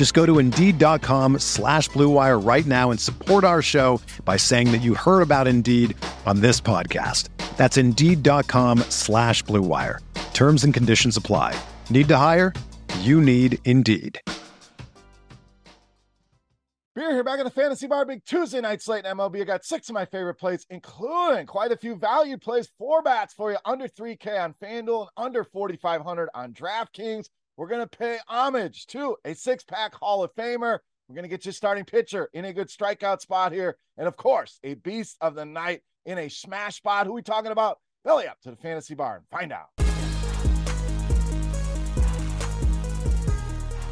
Just go to Indeed.com slash BlueWire right now and support our show by saying that you heard about Indeed on this podcast. That's Indeed.com slash BlueWire. Terms and conditions apply. Need to hire? You need Indeed. Beer here back at the Fantasy Bar Big Tuesday night slate in MLB. I got six of my favorite plays, including quite a few valued plays, four bats for you under 3K on FanDuel and under 4,500 on DraftKings. We're going to pay homage to a six pack Hall of Famer. We're going to get you starting pitcher in a good strikeout spot here. And of course, a beast of the night in a smash spot. Who are we talking about? Belly up to the Fantasy Bar and find out.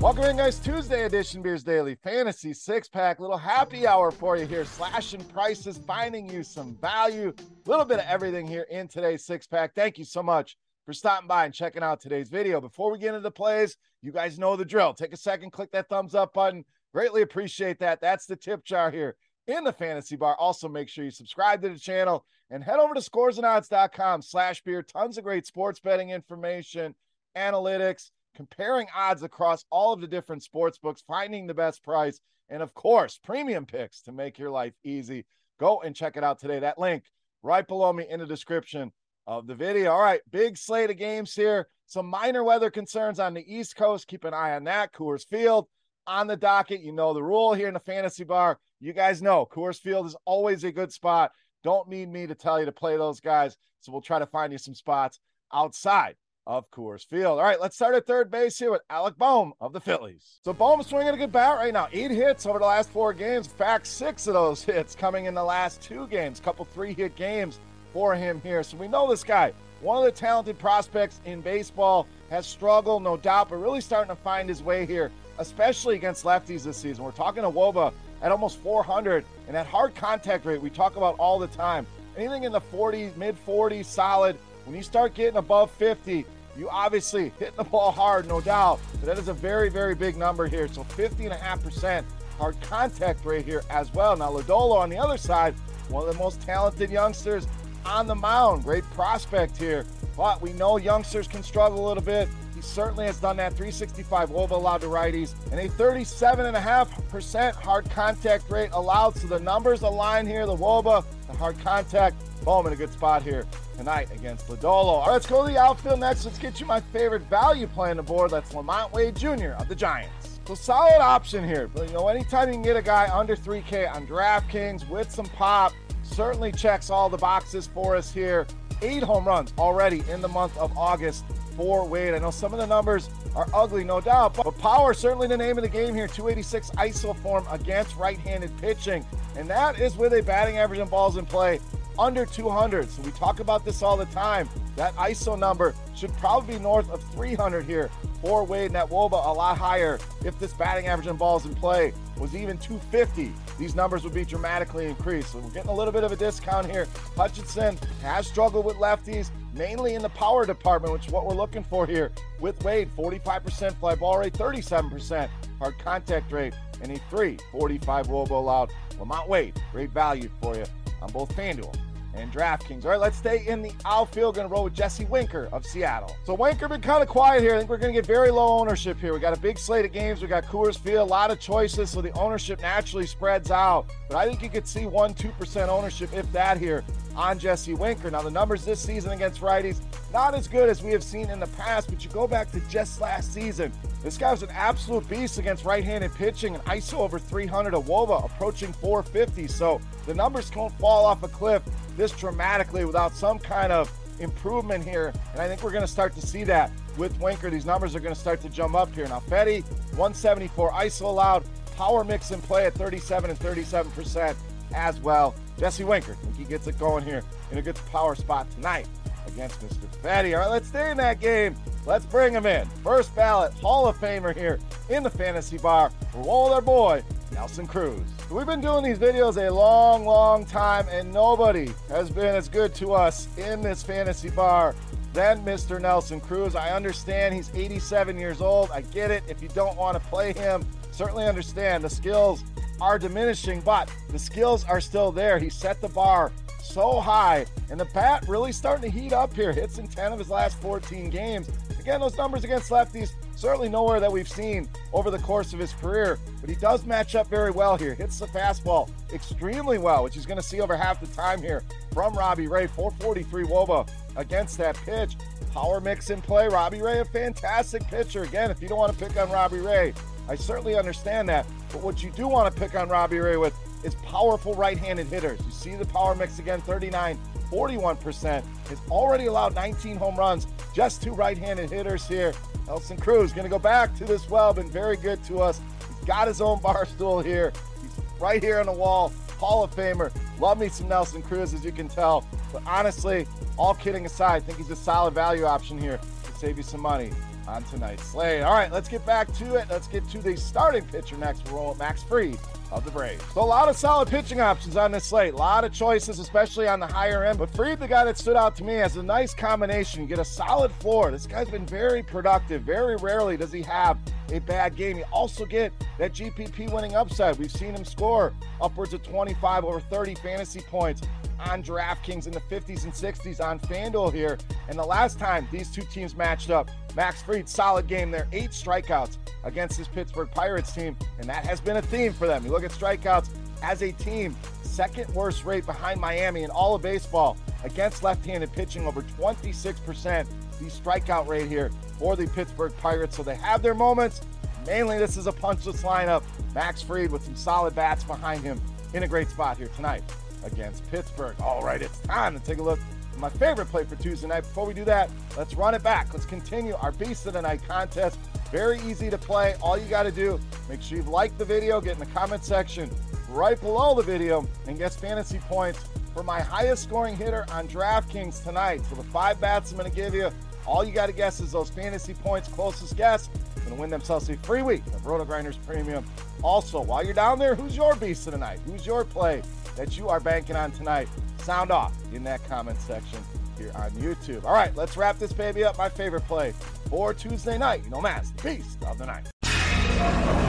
Welcome in, guys. Tuesday edition Beers Daily Fantasy Six Pack. Little happy hour for you here. Slashing prices, finding you some value. A little bit of everything here in today's six pack. Thank you so much for stopping by and checking out today's video. Before we get into the plays, you guys know the drill. Take a second, click that thumbs up button. Greatly appreciate that. That's the tip jar here in the fantasy bar. Also, make sure you subscribe to the channel and head over to scoresandodds.com slash beer. Tons of great sports betting information, analytics comparing odds across all of the different sports books, finding the best price, and of course, premium picks to make your life easy. Go and check it out today. That link right below me in the description of the video. All right, big slate of games here. Some minor weather concerns on the East Coast. Keep an eye on that. Coors Field on the docket. You know the rule here in the fantasy bar. You guys know Coors Field is always a good spot. Don't need me to tell you to play those guys. So we'll try to find you some spots outside of Coors Field. All right, let's start at third base here with Alec Bohm of the Phillies. So Bohm swinging a good bat right now. Eight hits over the last four games. In fact, six of those hits coming in the last two games. Couple three hit games for him here. So we know this guy, one of the talented prospects in baseball, has struggled, no doubt, but really starting to find his way here, especially against lefties this season. We're talking to Woba at almost 400, and that hard contact rate we talk about all the time. Anything in the 40s, mid 40s, solid. When you start getting above 50, you obviously hit the ball hard, no doubt, but that is a very, very big number here. So 50.5% hard contact rate here as well. Now, Lodolo on the other side, one of the most talented youngsters on the mound. Great prospect here. But we know youngsters can struggle a little bit. He certainly has done that. 365 Woba allowed to righties and a 37.5% hard contact rate allowed. So the numbers align here. The Woba, the hard contact, Bohm in a good spot here tonight against Lodolo. All right, let's go to the outfield next. Let's get you my favorite value play on the board. That's LaMonte Wade Jr. of the Giants. So solid option here. But you know, anytime you can get a guy under 3K on DraftKings with some pop, certainly checks all the boxes for us here. Eight home runs already in the month of August for Wade. I know some of the numbers are ugly, no doubt, but power certainly the name of the game here. 286 ISO form against right-handed pitching, and that is with a batting average and balls in play under 200. So we talk about this all the time. That ISO number should probably be north of 300 here for Wade and that Woba a lot higher. If this batting average and balls in play was even 250, these numbers would be dramatically increased. So we're getting a little bit of a discount here. Hutchison has struggled with lefties, mainly in the power department, which is what we're looking for here with Wade. 45% fly ball rate, 37% hard contact rate, and a 345 Woba allowed. LaMonte Wade, great value for you on both FanDuel and DraftKings. All right, let's stay in the outfield. Going to roll with Jesse Winker of Seattle. So Winker been kind of quiet here. I think we're going to get very low ownership here. We got a big slate of games. We got Coors Field, a lot of choices, so the ownership naturally spreads out. But I think you could see one, two percent ownership, if that, here on Jesse Winker. Now the numbers this season against righties not as good as we have seen in the past, but you go back to just last season, This guy was an absolute beast against right-handed pitching, and ISO over 300 a Woba, approaching 450. So the numbers don't fall off a cliff this dramatically without some kind of improvement here. And I think we're going to start to see that with Winker. These numbers are going to start to jump up here. Now, Fedde, 174 ISO allowed, power mix in play at 37 and 37% as well. Jesse Winker, I think he gets it going here in a good power spot tonight against Mr. Fedde. All right, let's stay in that game. Let's bring him in. First ballot Hall of Famer here in the fantasy bar. Rolling our boy, Nelson Cruz. We've been doing these videos a long, long time, and nobody has been as good to us in this fantasy bar than Mr. Nelson Cruz. I understand he's 87 years old. I get it. If you don't want to play him, certainly understand the skills are diminishing, but the skills are still there. He set the bar so high, and the bat really starting to heat up here. Hits in 10 of his last 14 games. Again, those numbers against lefties certainly nowhere that we've seen over the course of his career, but he does match up very well here. Hits the fastball extremely well, which he's going to see over half the time here from Robbie Ray. 443 Woba against that pitch. Power mix in play. Robbie Ray, a fantastic pitcher. Again, if you don't want to pick on Robbie Ray, I certainly understand that. But what you do want to pick on Robbie Ray with is powerful right-handed hitters. You see the power mix again, 39, 41%. Has already allowed 19 home runs, just two right-handed hitters here. Nelson Cruz going to go back to this well, been very good to us. He's got his own bar stool here. He's right here on the wall. Hall of Famer. Love me some Nelson Cruz, as you can tell. But honestly, all kidding aside, I think he's a solid value option here to save you some money on tonight's slate. All right, let's get back to it. Let's get to the starting pitcher next. We're rolling Max Fried of the Braves. So a lot of solid pitching options on this slate. A lot of choices, especially on the higher end. But Fried, the guy that stood out to me, has a nice combination. You get a solid floor. This guy's been very productive. Very rarely does he have a bad game. You also get that GPP winning upside. We've seen him score upwards of 25 over 30 fantasy points on DraftKings in the 50s and 60s on FanDuel here. And the last time these two teams matched up, Max Fried, solid game there, eight strikeouts against his Pittsburgh Pirates team. And that has been a theme for them. You look at strikeouts as a team, second worst rate behind Miami in all of baseball against left handed pitching, over 26%. The strikeout rate here for the Pittsburgh Pirates. So they have their moments. Mainly, this is a punchless lineup. Max Fried with some solid bats behind him in a great spot here tonight against Pittsburgh. All right, it's time to take a look at my favorite play for Tuesday night. Before we do that, let's run it back. Let's continue our Beast of the Night contest. Very easy to play. All you got to do, make sure you've liked the video, get in the comment section right below the video, and get fantasy points for my highest scoring hitter on DraftKings tonight. So the five bats I'm going to give you, all you got to guess is those fantasy points. Closest guess going to win themselves a free week of RotoGrinders Premium. Also, while you're down there, who's your beast of the night? Who's your play that you are banking on tonight? Sound off in that comment section here on YouTube. All right, let's wrap this baby up. My favorite play for Tuesday night. You know, Mass, the beast of the night.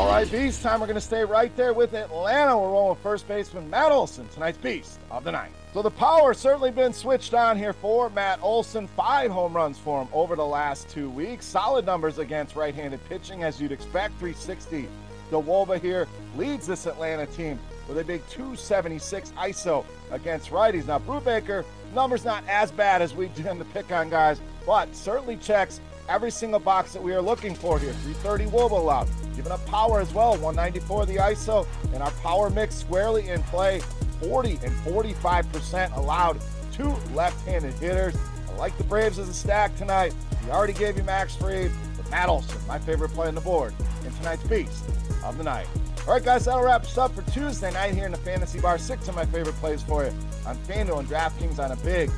All right, Beast time. We're going to stay right there with Atlanta. We're rolling first baseman Matt Olson, tonight's Beast of the Night. So the power certainly been switched on here for Matt Olson. Five home runs for him over the last two weeks. Solid numbers against right-handed pitching, as you'd expect. 360. The Woba here leads this Atlanta team with a big 276 ISO against righties. Now, Brubaker, numbers not as bad as we tend to pick on guys, but certainly checks every single box that we are looking for here. 330 Woba allowed, giving up power as well. 194 the ISO, and our power mix squarely in play. 40 and 45% allowed two left-handed hitters. I like the Braves as a stack tonight. We already gave you Max Fried, but Matt Olson, my favorite play on the board in tonight's Beast of the Night. All right, guys, that'll wrap us up for Tuesday night here in the Fantasy Bar. Six of my favorite plays for you on FanDuel and DraftKings on a big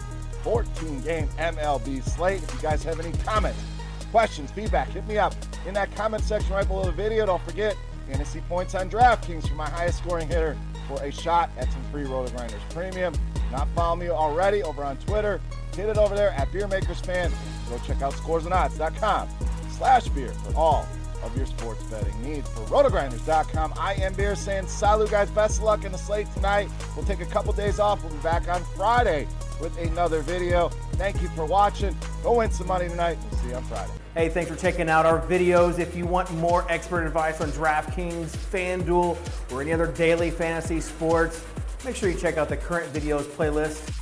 14-game MLB slate. If you guys have any comments, questions, feedback, hit me up in that comment section right below the video. Don't forget, fantasy points on DraftKings for my highest scoring hitter for a shot at some free RotoGrinders Premium. Not follow me already over on Twitter, hit it over there at BeerMakersFan. Go check out scoresandodds.com slash beer for all of your sports betting needs. For rotogrinders.com, I am Beer saying salut, guys. Best of luck in the slate tonight. We'll take a couple days off. We'll be back on Friday with another video. Thank you for watching. Go win some money tonight. We'll see you on Friday. Hey, thanks for checking out our videos. If you want more expert advice on DraftKings, FanDuel, or any other daily fantasy sports, make sure you check out the current videos playlist